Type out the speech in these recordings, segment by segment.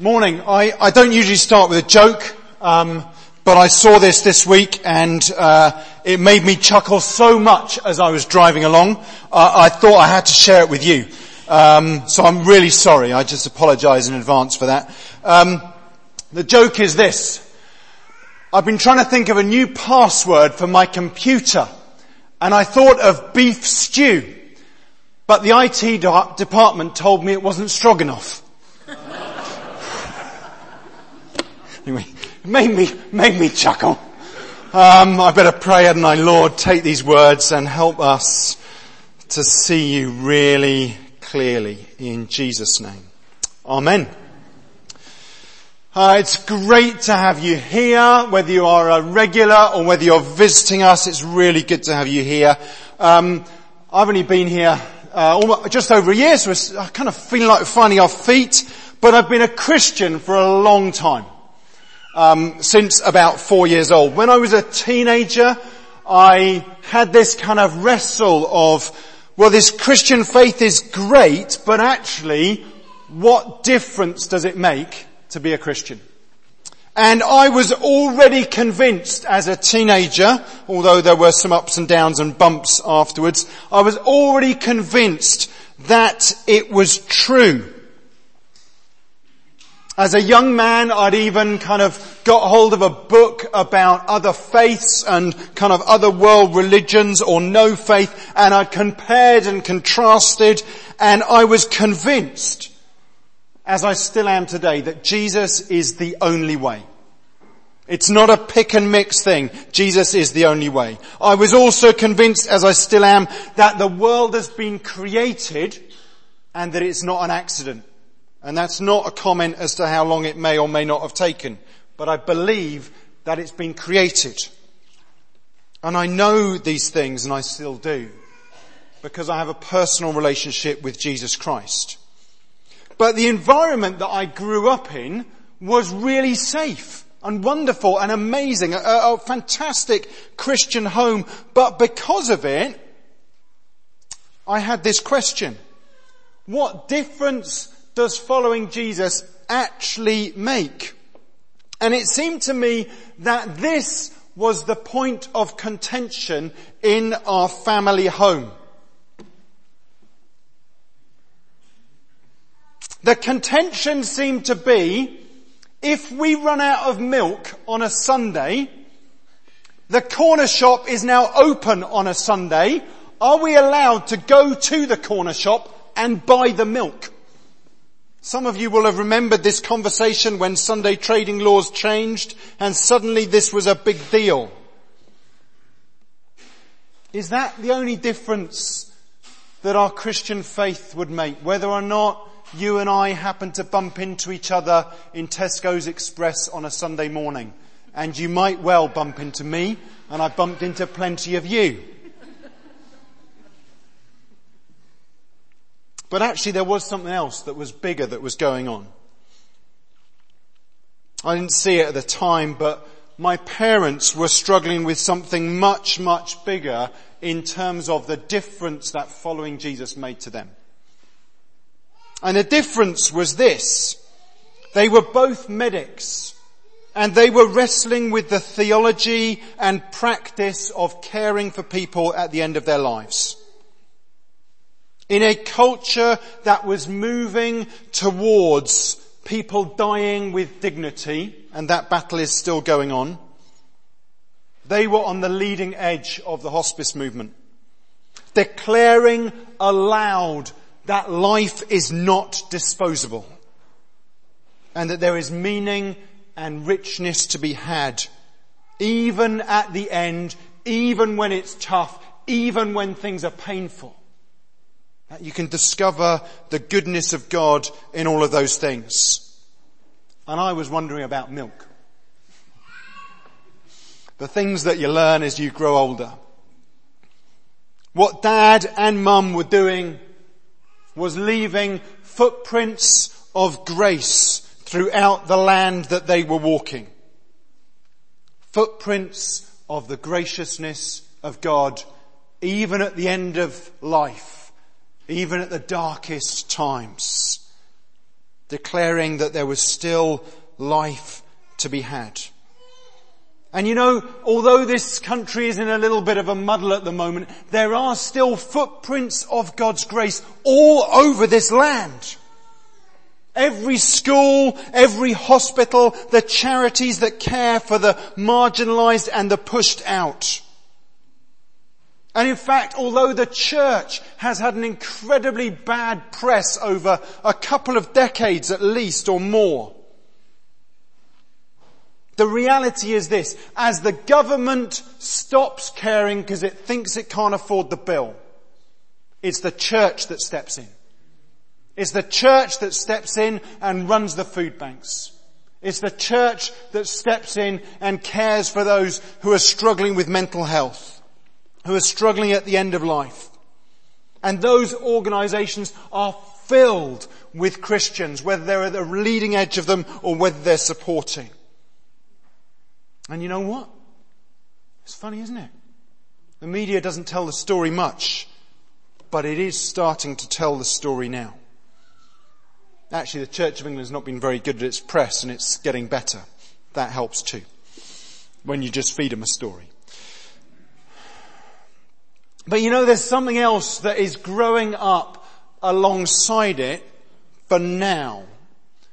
Morning. I, I don't usually start with a joke, um, but I saw this this week and uh, it made me chuckle so much as I was driving along. Uh, I thought I had to share it with you. Um, so I'm really sorry. I just apologise in advance for that. Um, the joke is this: I've been trying to think of a new password for my computer, and I thought of beef stew, but the IT department told me it wasn't stroganoff. Anyway, made me, made me chuckle. Um, I better pray, hadn't I? Lord, take these words and help us to see you really clearly in Jesus' name. Amen. Uh, it's great to have you here, whether you are a regular or whether you're visiting us. It's really good to have you here. Um, I've only been here uh, almost, just over a year, so it's kind of feeling like finding our feet. But I've been a Christian for a long time um, since about four years old. When I was a teenager, I had this kind of wrestle of, well, this Christian faith is great, but actually, what difference does it make to be a Christian? And I was already convinced as a teenager, although there were some ups and downs and bumps afterwards, I was already convinced that it was true as a young man, I'd even kind of got hold of a book about other faiths and kind of other world religions or no faith, and I'd compared and contrasted, and I was convinced, as I still am today, that Jesus is the only way. It's not a pick and mix thing. Jesus is the only way. I was also convinced, as I still am, that the world has been created and that it's not an accident. And that's not a comment as to how long it may or may not have taken, but I believe that it's been created. And I know these things and I still do because I have a personal relationship with Jesus Christ. But the environment that I grew up in was really safe and wonderful and amazing, a, a fantastic Christian home. But because of it, I had this question. What difference does following Jesus actually make? And it seemed to me that this was the point of contention in our family home. The contention seemed to be, if we run out of milk on a Sunday, the corner shop is now open on a Sunday, are we allowed to go to the corner shop and buy the milk? Some of you will have remembered this conversation when Sunday trading laws changed and suddenly this was a big deal. Is that the only difference that our Christian faith would make? Whether or not you and I happen to bump into each other in Tesco's Express on a Sunday morning. And you might well bump into me and I bumped into plenty of you. But actually there was something else that was bigger that was going on. I didn't see it at the time, but my parents were struggling with something much, much bigger in terms of the difference that following Jesus made to them. And the difference was this. They were both medics and they were wrestling with the theology and practice of caring for people at the end of their lives. In a culture that was moving towards people dying with dignity, and that battle is still going on, they were on the leading edge of the hospice movement, declaring aloud that life is not disposable and that there is meaning and richness to be had even at the end, even when it's tough, even when things are painful. Uh, you can discover the goodness of God in all of those things. And I was wondering about milk. The things that you learn as you grow older. What dad and mum were doing was leaving footprints of grace throughout the land that they were walking. Footprints of the graciousness of God even at the end of life even at the darkest times. declaring that there was still life to be had. And you know, although this country is in a little bit of a muddle at the moment, there are still footprints of God's grace all over this land. Every school, every hospital, the charities that care for the marginalized and the pushed out. And in fact, although the church has had an incredibly bad press over a couple of decades at least or more, the reality is this, as the government stops caring because it thinks it can't afford the bill, it's the church that steps in. It's the church that steps in and runs the food banks. It's the church that steps in and cares for those who are struggling with mental health, who are struggling at the end of life. And those organizations are filled with Christians, whether they're at the leading edge of them or whether they're supporting. And you know what? It's funny, isn't it? The media doesn't tell the story much, but it is starting to tell the story now. Actually, the Church of England has not been very good at its press and it's getting better. That helps too. When you just feed them a story. But you know, there's something else that is growing up alongside it for now,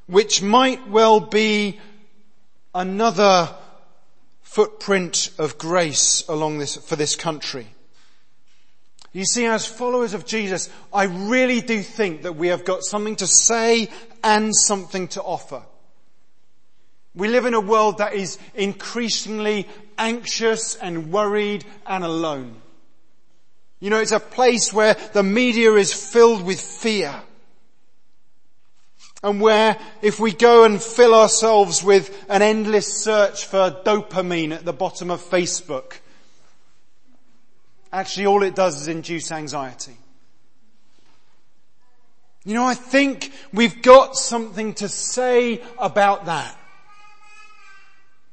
which might well be another footprint of grace along this, for this country. You see, as followers of Jesus, I really do think that we have got something to say and something to offer. We live in a world that is increasingly anxious and worried and alone. You know, it's a place where the media is filled with fear. And where if we go and fill ourselves with an endless search for dopamine at the bottom of Facebook, Actually, all it does is induce anxiety. You know, I think we've got something to say about that.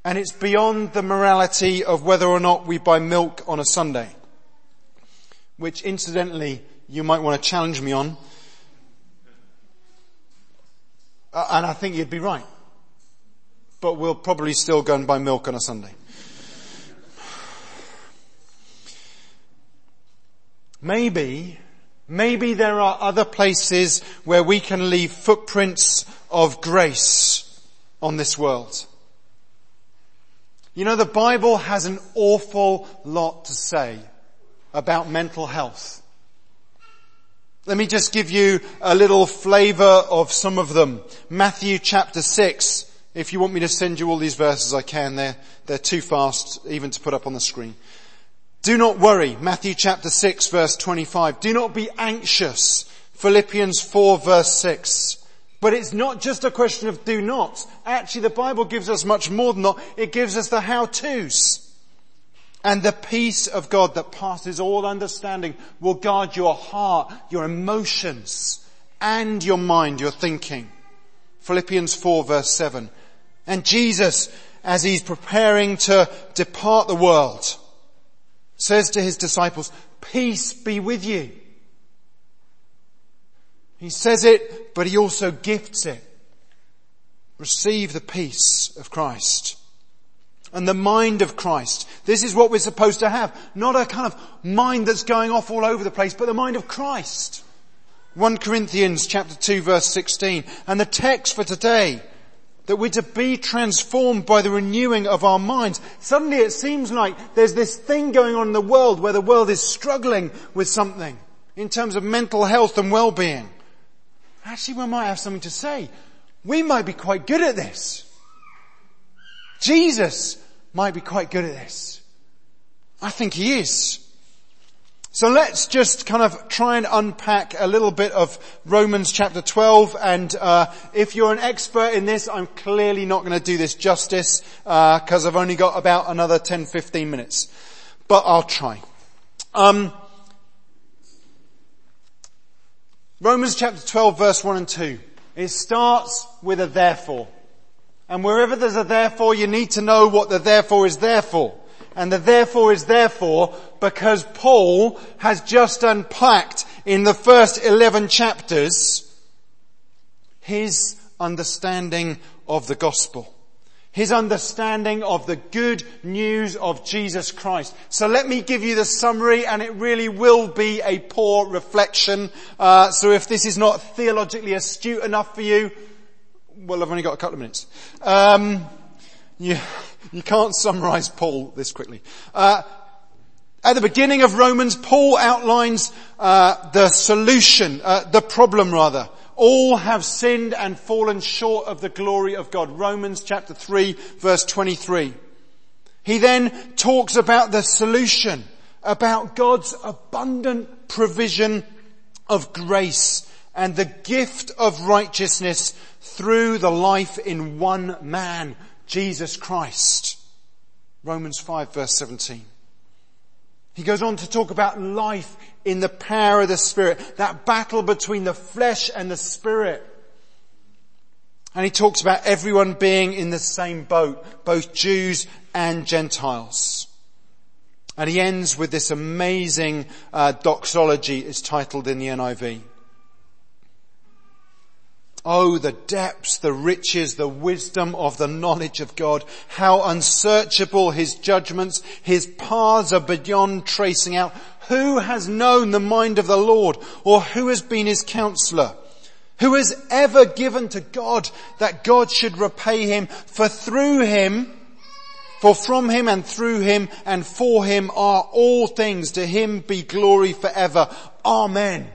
And it's beyond the morality of whether or not we buy milk on a Sunday. Which incidentally, you might want to challenge me on. Uh, and I think you'd be right. But we'll probably still go and buy milk on a Sunday. Maybe, maybe there are other places where we can leave footprints of grace on this world. You know, the Bible has an awful lot to say about mental health. Let me just give you a little flavor of some of them. Matthew chapter 6. If you want me to send you all these verses, I can. They're, they're too fast even to put up on the screen. Do not worry, Matthew chapter 6 verse 25. Do not be anxious, Philippians 4 verse 6. But it's not just a question of do not. Actually, the Bible gives us much more than that. It gives us the how-tos. And the peace of God that passes all understanding will guard your heart, your emotions, and your mind, your thinking. Philippians 4 verse 7. And Jesus, as he's preparing to depart the world, says to his disciples, peace be with you. He says it, but he also gifts it. Receive the peace of Christ. And the mind of Christ. This is what we're supposed to have. Not a kind of mind that's going off all over the place, but the mind of Christ. 1 Corinthians chapter 2 verse 16. And the text for today that we're to be transformed by the renewing of our minds. Suddenly it seems like there's this thing going on in the world where the world is struggling with something in terms of mental health and well-being. Actually, we might have something to say. We might be quite good at this. Jesus might be quite good at this. I think he is. So let's just kind of try and unpack a little bit of Romans chapter 12 and uh, if you're an expert in this, I'm clearly not going to do this justice because uh, I've only got about another 10, 15 minutes. But I'll try. Um, Romans chapter 12 verse 1 and 2. It starts with a therefore. And wherever there's a therefore, you need to know what the therefore is there for. And the therefore is therefore because Paul has just unpacked in the first 11 chapters his understanding of the gospel. His understanding of the good news of Jesus Christ. So let me give you the summary and it really will be a poor reflection. Uh, so if this is not theologically astute enough for you, well I've only got a couple of minutes. Um, you, you can't summarize Paul this quickly. Uh, at the beginning of Romans, Paul outlines uh, the solution, uh, the problem rather. All have sinned and fallen short of the glory of God. Romans chapter 3 verse 23. He then talks about the solution, about God's abundant provision of grace and the gift of righteousness through the life in one man, Jesus Christ. Romans 5 verse 17. He goes on to talk about life in the power of the Spirit, that battle between the flesh and the Spirit. And he talks about everyone being in the same boat, both Jews and Gentiles. And he ends with this amazing uh, doxology, it's titled in the NIV. Oh, the depths, the riches, the wisdom of the knowledge of God. How unsearchable his judgments. His paths are beyond tracing out. Who has known the mind of the Lord or who has been his counselor? Who has ever given to God that God should repay him? For through him, for from him and through him and for him are all things. To him be glory forever. Amen.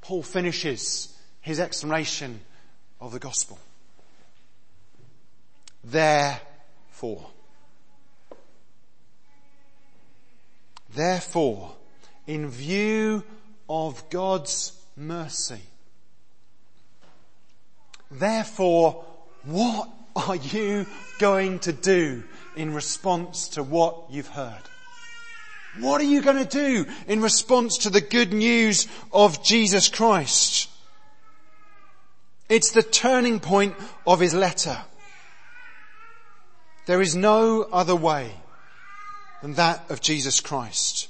Paul finishes his explanation of the gospel. Therefore, therefore, in view of God's mercy, therefore, what are you going to do in response to what you've heard? What are you going to do in response to the good news of Jesus Christ? It's the turning point of his letter. There is no other way than that of Jesus Christ.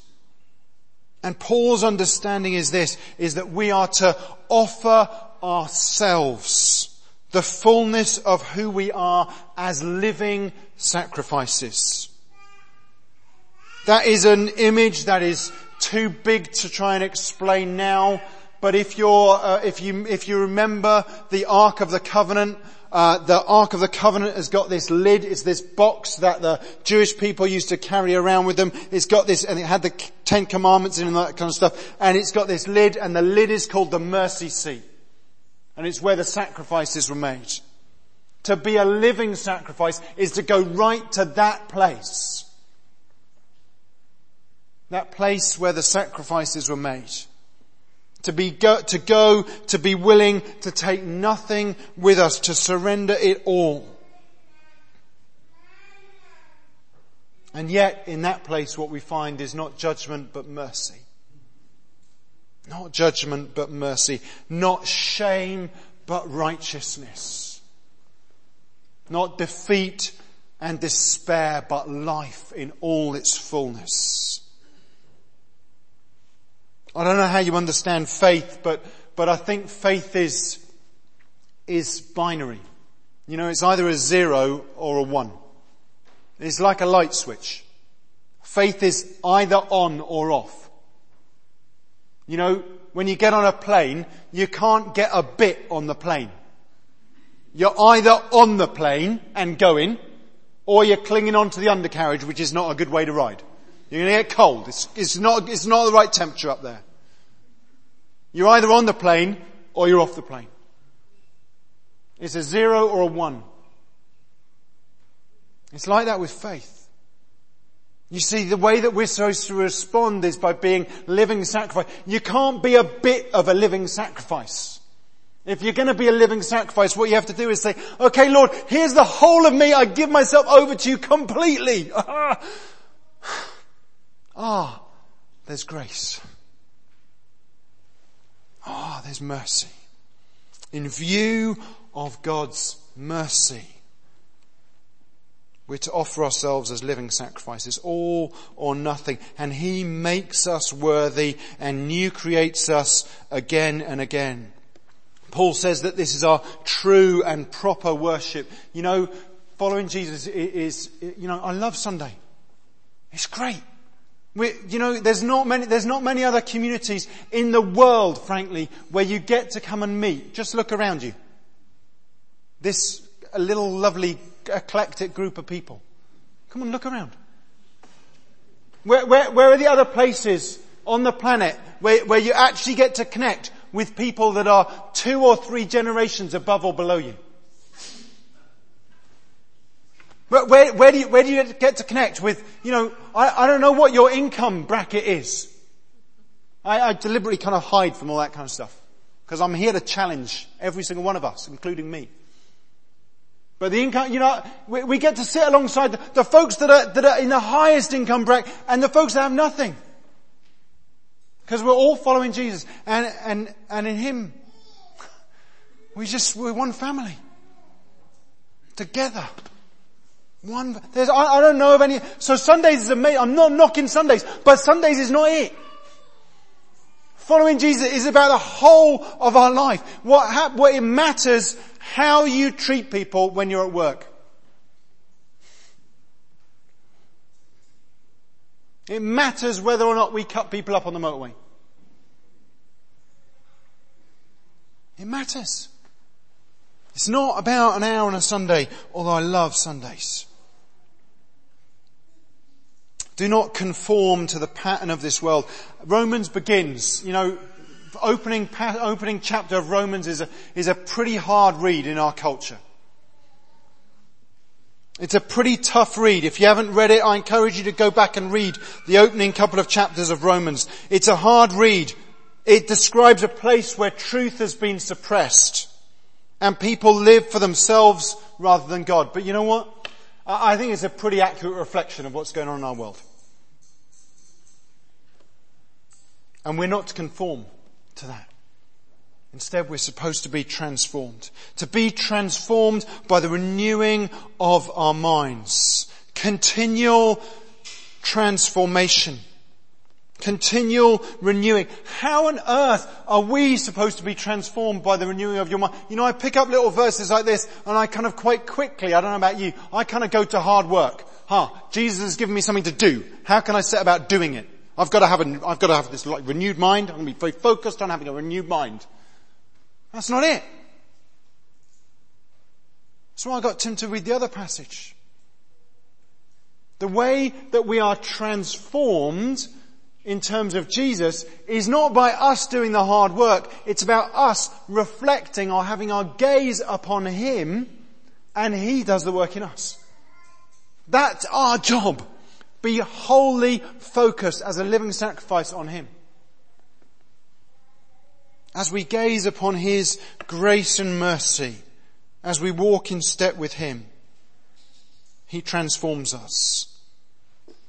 And Paul's understanding is this, is that we are to offer ourselves the fullness of who we are as living sacrifices. That is an image that is too big to try and explain now, but if you're, uh, if you, if you remember the Ark of the Covenant, uh, the Ark of the Covenant has got this lid. It's this box that the Jewish people used to carry around with them. It's got this, and it had the Ten Commandments in and that kind of stuff. And it's got this lid, and the lid is called the mercy seat. And it's where the sacrifices were made. To be a living sacrifice is to go right to that place. That place where the sacrifices were made to be go, to go, to be willing to take nothing with us, to surrender it all. And yet, in that place, what we find is not judgment, but mercy. Not judgment, but mercy. Not shame, but righteousness. Not defeat and despair, but life in all its fullness. I don't know how you understand faith, but, but I think faith is, is binary. You know, it's either a zero or a one. It's like a light switch. Faith is either on or off. You know, when you get on a plane, you can't get a bit on the plane. You're either on the plane and going, or you're clinging onto the undercarriage, which is not a good way to ride. You're going to get cold. It's, it's not, it's not the right temperature up there. You're either on the plane or you're off the plane. It's a zero or a one. It's like that with faith. You see, the way that we're supposed to respond is by being living sacrifice. You can't be a bit of a living sacrifice. If you're going to be a living sacrifice, what you have to do is say, okay Lord, here's the whole of me. I give myself over to you completely. ah, there's grace. Ah, oh, there's mercy. In view of God's mercy, we're to offer ourselves as living sacrifices, all or nothing. And He makes us worthy and new creates us again and again. Paul says that this is our true and proper worship. You know, following Jesus is, you know, I love Sunday. It's great. We, you know, there's not many, there's not many other communities in the world, frankly, where you get to come and meet. Just look around you. This a little lovely eclectic group of people. Come on, look around. Where, where, where are the other places on the planet where, where you actually get to connect with people that are two or three generations above or below you? But where, where, do you, where do you get to connect with, you know, I, I don't know what your income bracket is. I, I deliberately kind of hide from all that kind of stuff. Because I'm here to challenge every single one of us, including me. But the income, you know, we, we get to sit alongside the, the, folks that are, that are in the highest income bracket and the folks that have nothing. Because we're all following Jesus and, and, and in Him, we just, we're one family. Together. One, there's, I, I don't know of any, so Sundays is amazing. I'm not knocking Sundays, but Sundays is not it. Following Jesus is about the whole of our life. What, what it matters how you treat people when you're at work. It matters whether or not we cut people up on the motorway. It matters. It's not about an hour on a Sunday, although I love Sundays. Do not conform to the pattern of this world. Romans begins, you know, opening, opening chapter of Romans is a, is a pretty hard read in our culture. It's a pretty tough read. If you haven't read it, I encourage you to go back and read the opening couple of chapters of Romans. It's a hard read. It describes a place where truth has been suppressed and people live for themselves rather than God. But you know what? I think it's a pretty accurate reflection of what's going on in our world. And we're not to conform to that. Instead, we're supposed to be transformed. To be transformed by the renewing of our minds. Continual transformation. Continual renewing. How on earth are we supposed to be transformed by the renewing of your mind? You know, I pick up little verses like this and I kind of quite quickly, I don't know about you, I kind of go to hard work. Huh, Jesus has given me something to do. How can I set about doing it? I've got to have a, I've got to have this like renewed mind. I'm going to be very focused on having a renewed mind. That's not it. So I got Tim to read the other passage. The way that we are transformed in terms of Jesus is not by us doing the hard work. It's about us reflecting or having our gaze upon Him and He does the work in us. That's our job. Be wholly focused as a living sacrifice on Him. As we gaze upon His grace and mercy, as we walk in step with Him, He transforms us.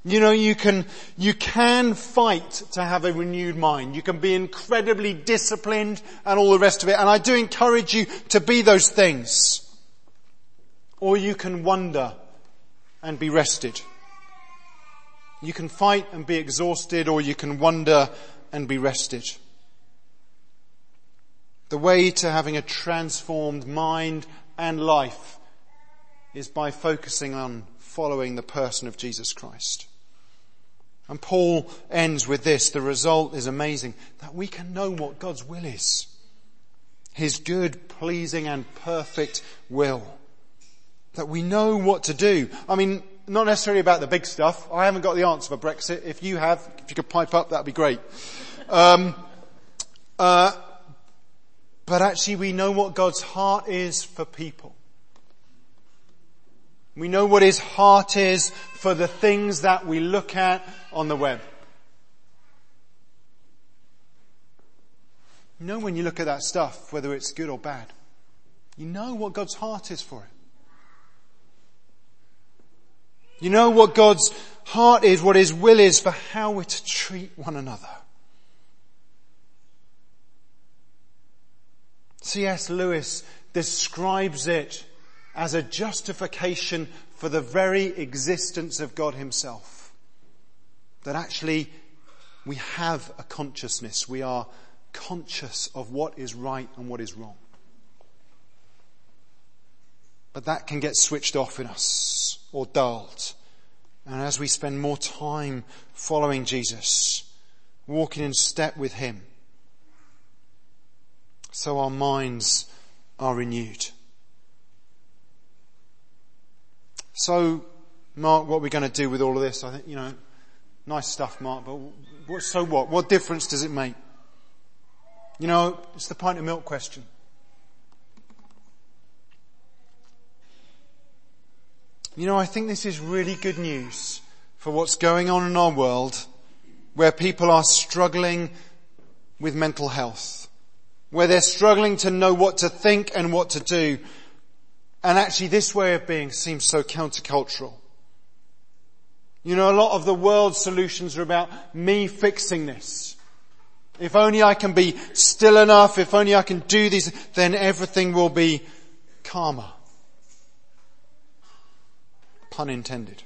You know, you can, you can fight to have a renewed mind. You can be incredibly disciplined and all the rest of it. And I do encourage you to be those things. Or you can wonder and be rested. You can fight and be exhausted or you can wonder and be rested. The way to having a transformed mind and life is by focusing on following the person of Jesus Christ. And Paul ends with this. The result is amazing. That we can know what God's will is. His good, pleasing and perfect will. That we know what to do. I mean, not necessarily about the big stuff. I haven't got the answer for Brexit. If you have, if you could pipe up, that'd be great. Um, uh, but actually we know what God's heart is for people. We know what His heart is for the things that we look at on the web. You know when you look at that stuff, whether it's good or bad. You know what God's heart is for it. You know what God's heart is, what His will is for how we're to treat one another. C.S. Lewis describes it as a justification for the very existence of God himself. That actually we have a consciousness. We are conscious of what is right and what is wrong. But that can get switched off in us or dulled. And as we spend more time following Jesus, walking in step with Him, so our minds are renewed. So, Mark, what are we're going to do with all of this, I think, you know, nice stuff, Mark, but what, so what? What difference does it make? You know, it's the pint of milk question. You know, I think this is really good news for what's going on in our world where people are struggling with mental health, where they're struggling to know what to think and what to do. And actually this way of being seems so countercultural. You know, a lot of the world's solutions are about me fixing this. If only I can be still enough, if only I can do these, then everything will be calmer. Pun intended.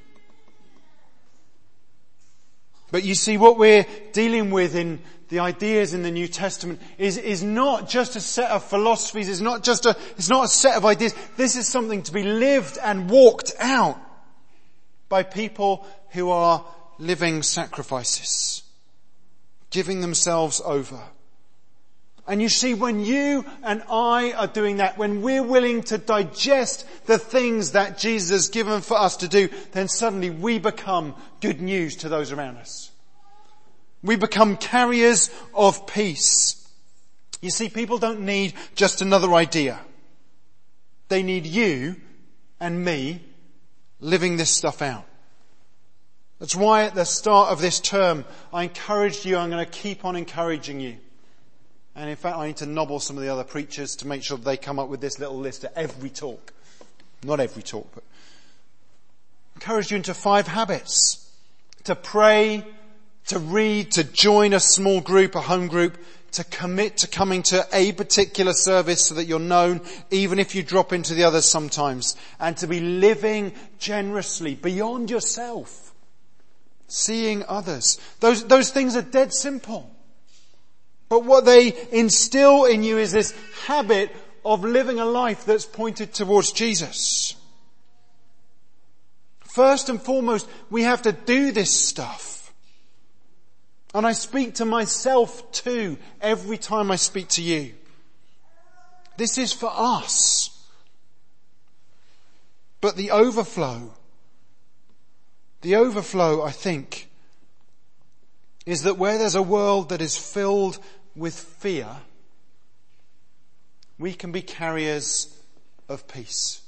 But you see what we're dealing with in the ideas in the New Testament is, is not just a set of philosophies, it's not just a, it's not a set of ideas. This is something to be lived and walked out by people who are living sacrifices, giving themselves over. And you see, when you and I are doing that, when we're willing to digest the things that Jesus has given for us to do, then suddenly we become good news to those around us. We become carriers of peace. You see, people don't need just another idea. They need you and me living this stuff out. That's why at the start of this term, I encouraged you, I'm going to keep on encouraging you. And in fact, I need to nobble some of the other preachers to make sure they come up with this little list at every talk. Not every talk, but encourage you into five habits. To pray, to read, to join a small group, a home group, to commit to coming to a particular service so that you're known, even if you drop into the others sometimes, and to be living generously beyond yourself, seeing others. Those, those things are dead simple. But what they instill in you is this habit of living a life that's pointed towards Jesus. First and foremost, we have to do this stuff. And I speak to myself too every time I speak to you. This is for us. But the overflow, the overflow, I think, is that where there's a world that is filled with fear, we can be carriers of peace.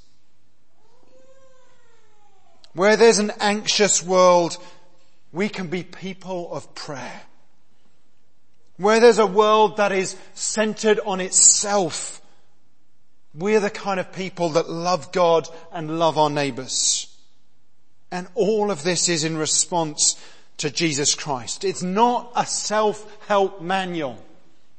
Where there's an anxious world, we can be people of prayer. Where there's a world that is centered on itself, we're the kind of people that love God and love our neighbours. And all of this is in response to Jesus Christ. It's not a self-help manual.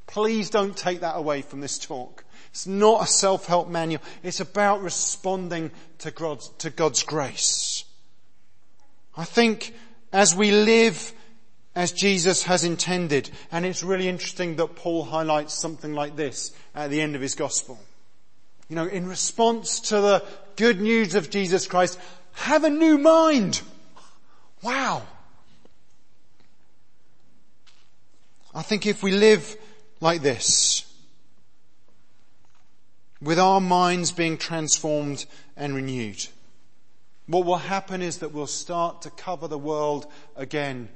Please don't take that away from this talk. It's not a self-help manual. It's about responding to God's, to God's grace. I think as we live as Jesus has intended, and it's really interesting that Paul highlights something like this at the end of his gospel. You know, in response to the good news of Jesus Christ, have a new mind. Wow. I think if we live like this. With our minds being transformed and renewed. What will happen is that we'll start to cover the world again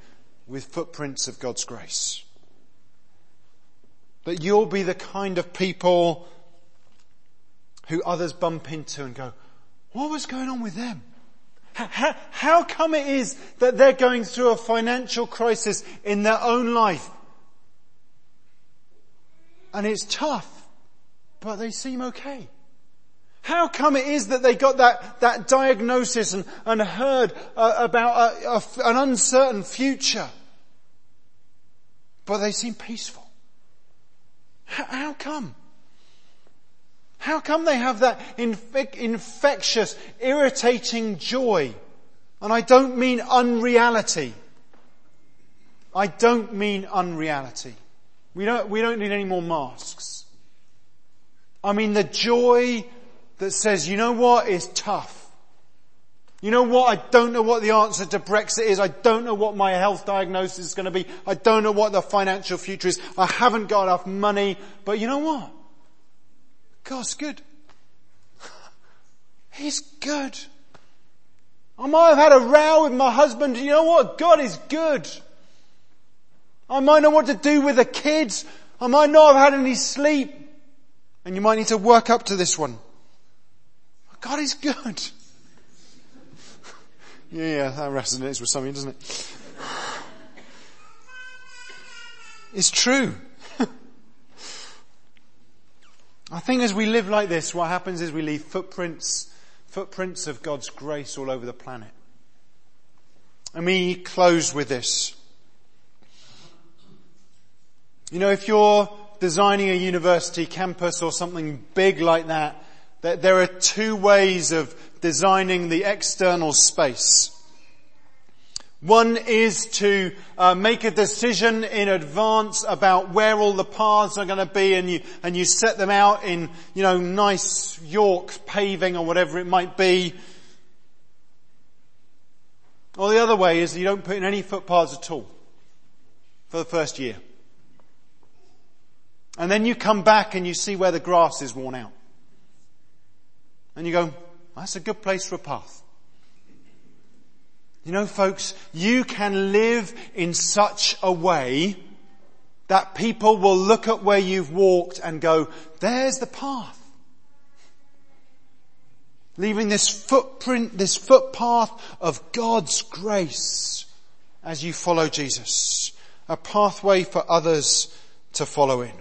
with footprints of God's grace. That you'll be the kind of people who others bump into and go, what was going on with them? How, how, come it is that they're going through a financial crisis in their own life and it's tough, but they seem okay. How come it is that they got that, that diagnosis and, and heard uh, about a, a, an uncertain future, but they seem peaceful? How, how come? How come they have that inf- infectious, irritating joy? And I don't mean unreality. I don't mean unreality. We don't, we don't need any more masks. I mean the joy that says, you know what is tough? You know what? I don't know what the answer to Brexit is. I don't know what my health diagnosis is going to be. I don't know what the financial future is. I haven't got enough money. But you know what? God's good. He's good. I might have had a row with my husband. You know what? God is good. I might not what to do with the kids. I might not have had any sleep. And you might need to work up to this one. God is good. yeah, yeah, that resonates with something, doesn't it? It's true. I think as we live like this, what happens is we leave footprints, footprints of God's grace all over the planet. And we close with this. You know, if you're designing a university campus or something big like that, there are two ways of designing the external space. One is to uh, make a decision in advance about where all the paths are going to be and you, and you set them out in, you know, nice York paving or whatever it might be. Or the other way is you don't put in any footpaths at all for the first year. And then you come back and you see where the grass is worn out. And you go, that's a good place for a path. You know folks, you can live in such a way that people will look at where you've walked and go, there's the path. Leaving this footprint, this footpath of God's grace as you follow Jesus. A pathway for others to follow in.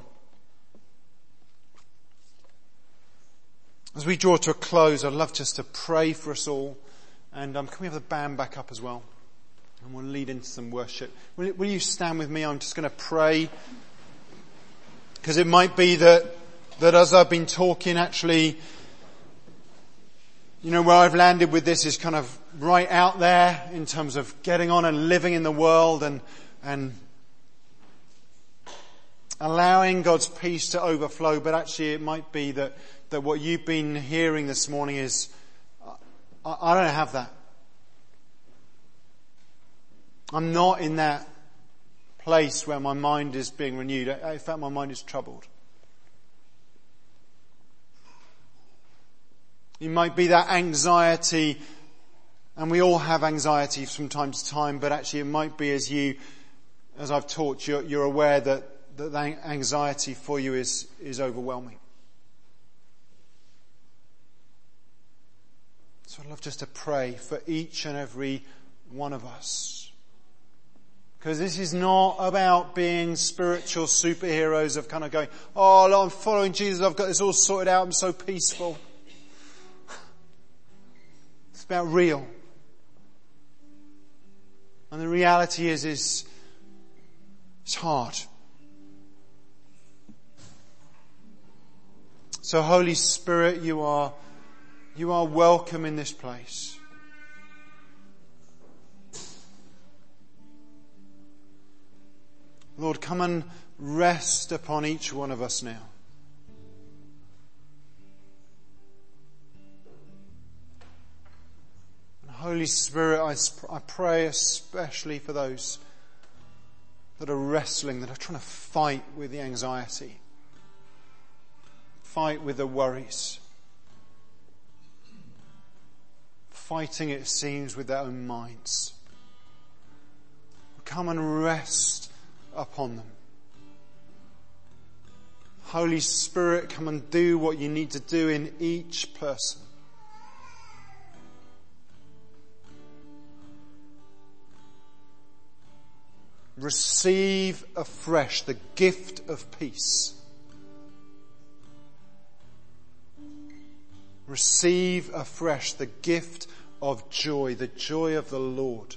As we draw to a close, I'd love just to pray for us all. And um, can we have the band back up as well? And we'll lead into some worship. Will, will you stand with me? I'm just going to pray. Because it might be that, that as I've been talking, actually, you know, where I've landed with this is kind of right out there in terms of getting on and living in the world and, and allowing God's peace to overflow. But actually it might be that that what you've been hearing this morning is, I, don't have that. I'm not in that place where my mind is being renewed. In fact, my mind is troubled. It might be that anxiety, and we all have anxiety from time to time, but actually it might be as you, as I've taught you, you're aware that, that anxiety for you is, is overwhelming. So I'd love just to pray for each and every one of us. Because this is not about being spiritual superheroes of kind of going, oh, I'm following Jesus, I've got this all sorted out, I'm so peaceful. It's about real. And the reality is, is it's hard. So Holy Spirit, you are you are welcome in this place. Lord, come and rest upon each one of us now. And Holy Spirit, I, I pray especially for those that are wrestling, that are trying to fight with the anxiety, fight with the worries. Fighting, it seems, with their own minds. Come and rest upon them. Holy Spirit, come and do what you need to do in each person. Receive afresh the gift of peace. Receive afresh the gift of joy, the joy of the Lord.